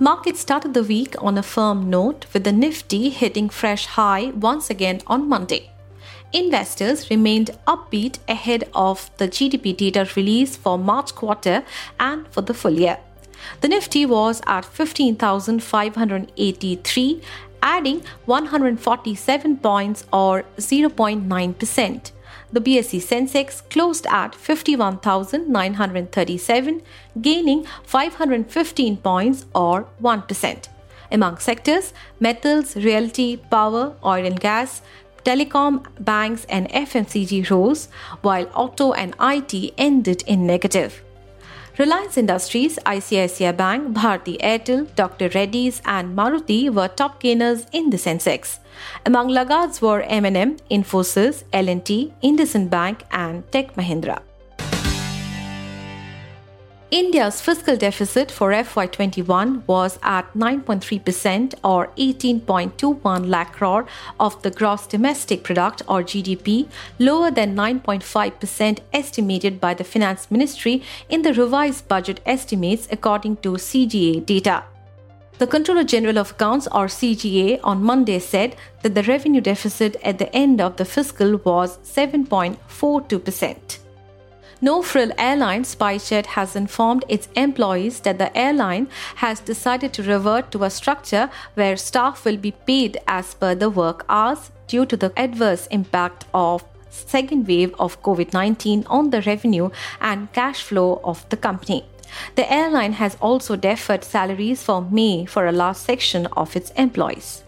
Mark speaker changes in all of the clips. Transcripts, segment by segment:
Speaker 1: Markets started the week on a firm note with the Nifty hitting fresh high once again on Monday. Investors remained upbeat ahead of the GDP data release for March quarter and for the full year. The Nifty was at 15,583, adding 147 points or 0.9%. The BSE Sensex closed at 51,937, gaining 515 points or 1%. Among sectors, metals, realty, power, oil and gas, telecom, banks, and FMCG rose, while auto and IT ended in negative. Reliance Industries, ICICI Bank, Bharti Airtel, Dr. Reddy's, and Maruti were top gainers in the Sensex. Among laggards were M&M, Infosys, L&T, IndusInd Bank, and Tech Mahindra. India's fiscal deficit for FY21 was at 9.3% or 18.21 lakh crore of the gross domestic product or GDP, lower than 9.5% estimated by the finance ministry in the revised budget estimates according to CGA data. The Controller General of Accounts or CGA on Monday said that the revenue deficit at the end of the fiscal was 7.42%. No Frill Airlines SpiceJet has informed its employees that the airline has decided to revert to a structure where staff will be paid as per the work hours due to the adverse impact of second wave of COVID-19 on the revenue and cash flow of the company. The airline has also deferred salaries for May for a large section of its employees.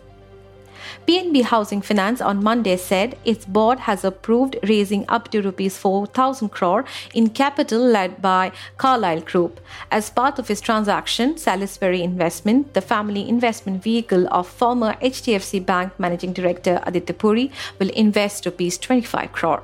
Speaker 1: PNB Housing Finance on Monday said its board has approved raising up to rupees 4000 crore in capital led by Carlyle Group. As part of its transaction, Salisbury Investment, the family investment vehicle of former HDFC Bank Managing Director Aditya Puri, will invest rupees 25 crore.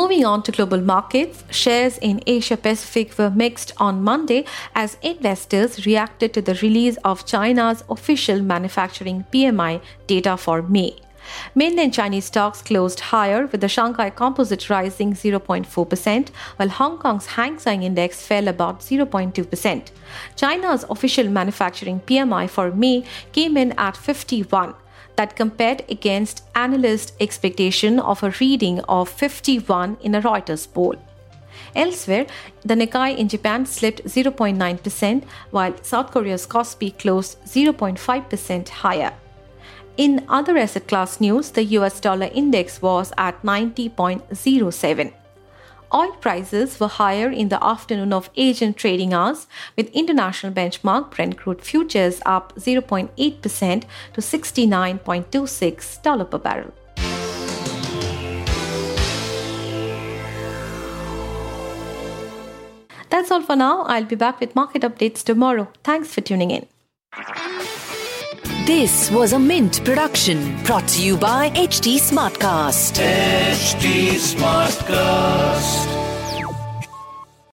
Speaker 1: Moving on to global markets, shares in Asia Pacific were mixed on Monday as investors reacted to the release of China's official manufacturing PMI data for May. Mainland Chinese stocks closed higher with the Shanghai Composite rising 0.4%, while Hong Kong's Hang Seng Index fell about 0.2%. China's official manufacturing PMI for May came in at 51 that compared against analyst expectation of a reading of 51 in a Reuters poll. Elsewhere, the Nikkei in Japan slipped 0.9%, while South Korea's Kospi closed 0.5% higher. In other asset class news, the US dollar index was at 90.07. Oil prices were higher in the afternoon of Asian trading hours, with international benchmark Brent crude futures up 0.8% to $69.26 per barrel. That's all for now. I'll be back with market updates tomorrow. Thanks for tuning in.
Speaker 2: This was a Mint production brought to you by HT Smartcast.
Speaker 3: HT Smartcast.